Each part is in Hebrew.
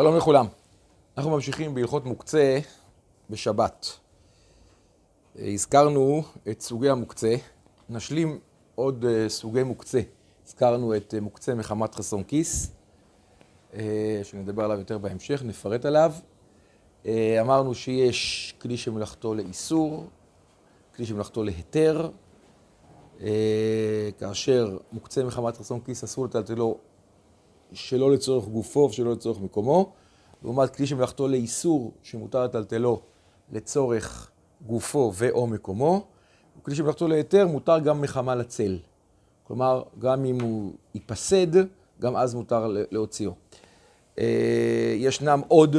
שלום לכולם. אנחנו ממשיכים בהלכות מוקצה בשבת. הזכרנו את סוגי המוקצה, נשלים עוד אה, סוגי מוקצה. הזכרנו את אה, מוקצה מחמת חסון כיס, אה, שנדבר עליו יותר בהמשך, נפרט עליו. אמרנו שיש כלי שמלאכתו לאיסור, כלי שמלאכתו להיתר, כאשר מוקצה מחמת חסון כיס אסור לטלטלו שלא לצורך גופו ושלא לצורך מקומו, לעומת כלי שמלאכתו לאיסור שמותר לטלטלו לצורך גופו ו/או מקומו, וכלי שמלאכתו להיתר מותר גם מחמה לצל. כלומר, גם אם הוא ייפסד, גם אז מותר להוציאו. אה, ישנם עוד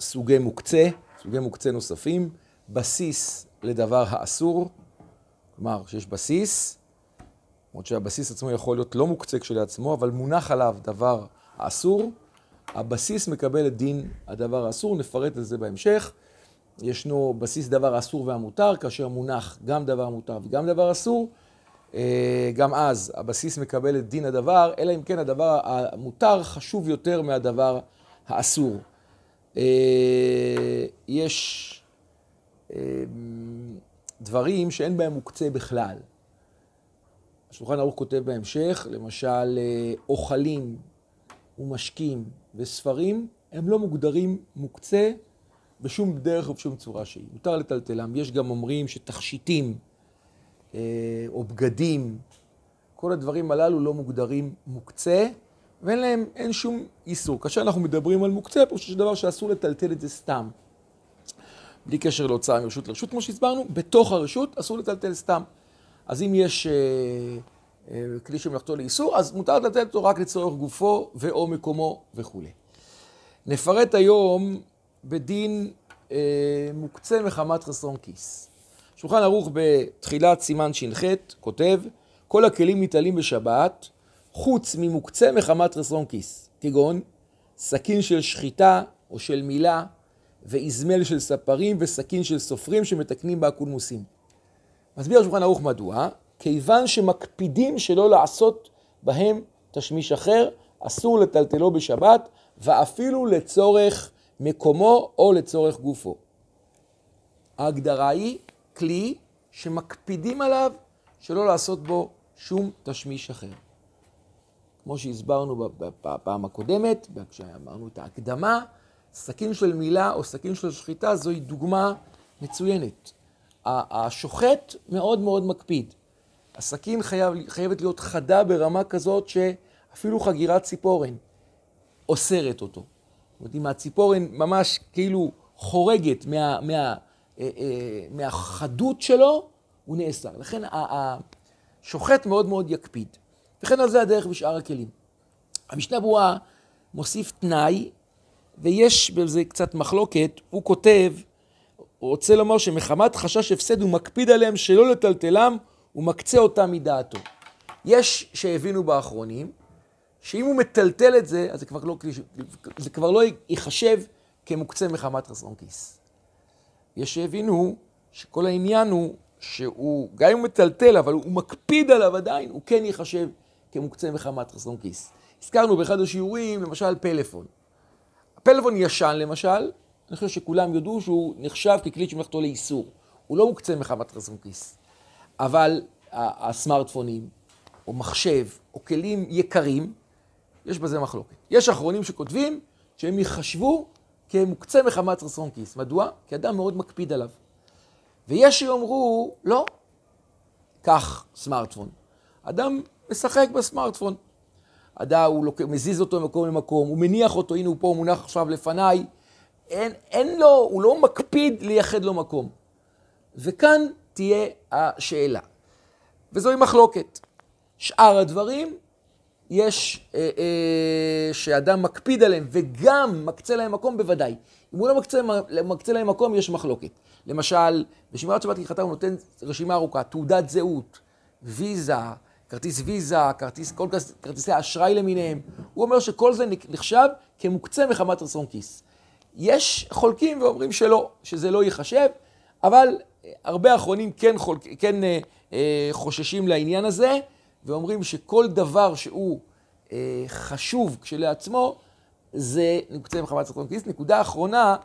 סוגי מוקצה, סוגי מוקצה נוספים, בסיס לדבר האסור, כלומר שיש בסיס, למרות שהבסיס עצמו יכול להיות לא מוקצה כשלעצמו, אבל מונח עליו דבר האסור, הבסיס מקבל את דין הדבר האסור, נפרט את זה בהמשך. ישנו בסיס דבר האסור והמותר, כאשר מונח גם דבר מותר וגם דבר אסור. אה, גם אז הבסיס מקבל את דין הדבר, אלא אם כן הדבר המותר חשוב יותר מהדבר האסור. אה, יש אה, דברים שאין בהם מוקצה בכלל. השולחן ערוך כותב בהמשך, למשל אוכלים ומשקים וספרים, הם לא מוגדרים מוקצה בשום דרך או בשום צורה שהיא. מותר לטלטלם. יש גם אומרים שתכשיטים אה, או בגדים, כל הדברים הללו לא מוגדרים מוקצה, ואין להם, אין שום איסור. כאשר אנחנו מדברים על מוקצה, פה שיש דבר שאסור לטלטל את זה סתם. בלי קשר להוצאה מרשות לרשות, כמו שהסברנו, בתוך הרשות אסור לטלטל סתם. אז אם יש אה, אה, כלי שמלאכתו לאיסור, אז מותר לטלטל אותו רק לצורך גופו ואו מקומו וכולי. נפרט היום בדין אה, מוקצה מחמת חסרון כיס. שולחן ערוך בתחילת סימן ש"ח כותב, כל הכלים ניטלים בשבת, חוץ ממוקצה מחמת חסרון כיס, כגון סכין של שחיטה או של מילה, ואיזמל של ספרים וסכין של סופרים שמתקנים בה הקולמוסים. מסביר השולחן ערוך מדוע, כיוון שמקפידים שלא לעשות בהם תשמיש אחר, אסור לטלטלו בשבת, ואפילו לצורך מקומו או לצורך גופו. ההגדרה היא כלי שמקפידים עליו שלא לעשות בו שום תשמיש אחר. כמו שהסברנו בפעם הקודמת, כשאמרנו את ההקדמה, סכין של מילה או סכין של שחיטה זוהי דוגמה מצוינת. השוחט מאוד מאוד מקפיד. הסכין חייב, חייבת להיות חדה ברמה כזאת שאפילו חגירת ציפורן אוסרת אותו. זאת אומרת, אם הציפורן ממש כאילו חורגת מה, מה, אה, אה, מהחדות שלו, הוא נאסר. לכן השוחט מאוד מאוד יקפיד. וכן על זה הדרך בשאר הכלים. המשנה ברורה מוסיף תנאי, ויש בזה קצת מחלוקת, הוא כותב, הוא רוצה לומר שמחמת חשש הפסד הוא מקפיד עליהם שלא לטלטלם, הוא מקצה אותם מדעתו. יש שהבינו באחרונים, שאם הוא מטלטל את זה, אז זה כבר לא, זה כבר לא ייחשב כמוקצה מחמת חסרון כיס. יש שהבינו שכל העניין הוא שהוא, גם אם הוא מטלטל, אבל הוא מקפיד עליו עדיין, הוא כן ייחשב כמוקצה מחמת חסרון כיס. הזכרנו באחד השיעורים, למשל פלאפון. הפלאפון ישן למשל, אני חושב שכולם יודו שהוא נחשב ככלי שמלאכתו לאיסור. הוא לא מוקצה מחמת חסרון כיס. אבל הסמארטפונים, או מחשב, או כלים יקרים, יש בזה מחלוקת. יש אחרונים שכותבים שהם ייחשבו כמוקצה מחמת רצון כיס. מדוע? כי אדם מאוד מקפיד עליו. ויש שיאמרו, לא, קח סמארטפון. אדם משחק בסמארטפון. אדם, הוא לוק... מזיז אותו ממקום למקום, הוא מניח אותו, הנה הוא פה, הוא מונח עכשיו לפניי. אין, אין לו, הוא לא מקפיד לייחד לו מקום. וכאן תהיה השאלה. וזוהי מחלוקת. שאר הדברים יש, אה, אה, שאדם מקפיד עליהם וגם מקצה להם מקום, בוודאי. אם הוא לא מקצה, מקצה להם מקום, יש מחלוקת. למשל, בשמירת שבת כהלכתה הוא נותן רשימה ארוכה, תעודת זהות, ויזה, כרטיס ויזה, כרטיס, כל כרטיסי האשראי למיניהם. הוא אומר שכל זה נחשב כמוקצה מחמת רצון כיס. יש חולקים ואומרים שלא, שזה לא ייחשב, אבל הרבה אחרונים כן, חולק, כן אה, אה, חוששים לעניין הזה. ואומרים שכל דבר שהוא אה, חשוב כשלעצמו, זה מוקצה מחמת רצון כיס. נקודה אחרונה,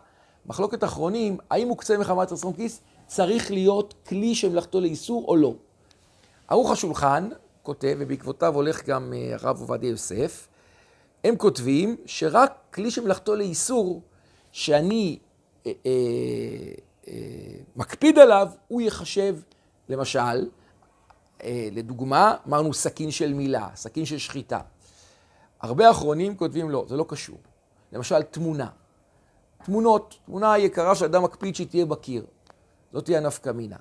מחלוקת אחרונים, האם מוקצה מחמת רצון כיס צריך להיות כלי שמלאכתו לאיסור או לא. ערוך השולחן כותב, ובעקבותיו הולך גם אה, הרב עובדיה יוסף, הם כותבים שרק כלי שמלאכתו לאיסור, שאני אה, אה, אה, מקפיד עליו, הוא ייחשב, למשל, אה, לדוגמה, אמרנו סכין של מילה, סכין של שחיטה. הרבה אחרונים כותבים לא, זה לא קשור. למשל, תמונה. תמונות, תמונה יקרה שאדם מקפיד שהיא תהיה בקיר. זאת לא תהיה הנפקא מינה.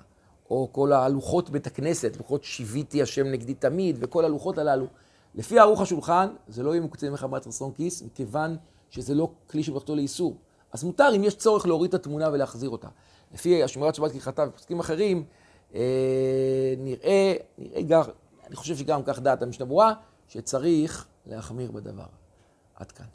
או כל הלוחות בית הכנסת, לוחות שיוויתי השם נגדי תמיד, וכל הלוחות הללו. לפי ערוך השולחן, זה לא יהיה מוקצה מחמת רצון כיס, מכיוון שזה לא כלי שבכתו לאיסור. אז מותר אם יש צורך להוריד את התמונה ולהחזיר אותה. לפי השמירת שבת כהלכתה ופוסקים אחרים, אה, נראה, נראה גם, אני חושב שגם כך דעת המשנה ברורה, שצריך להחמיר בדבר. עד כאן.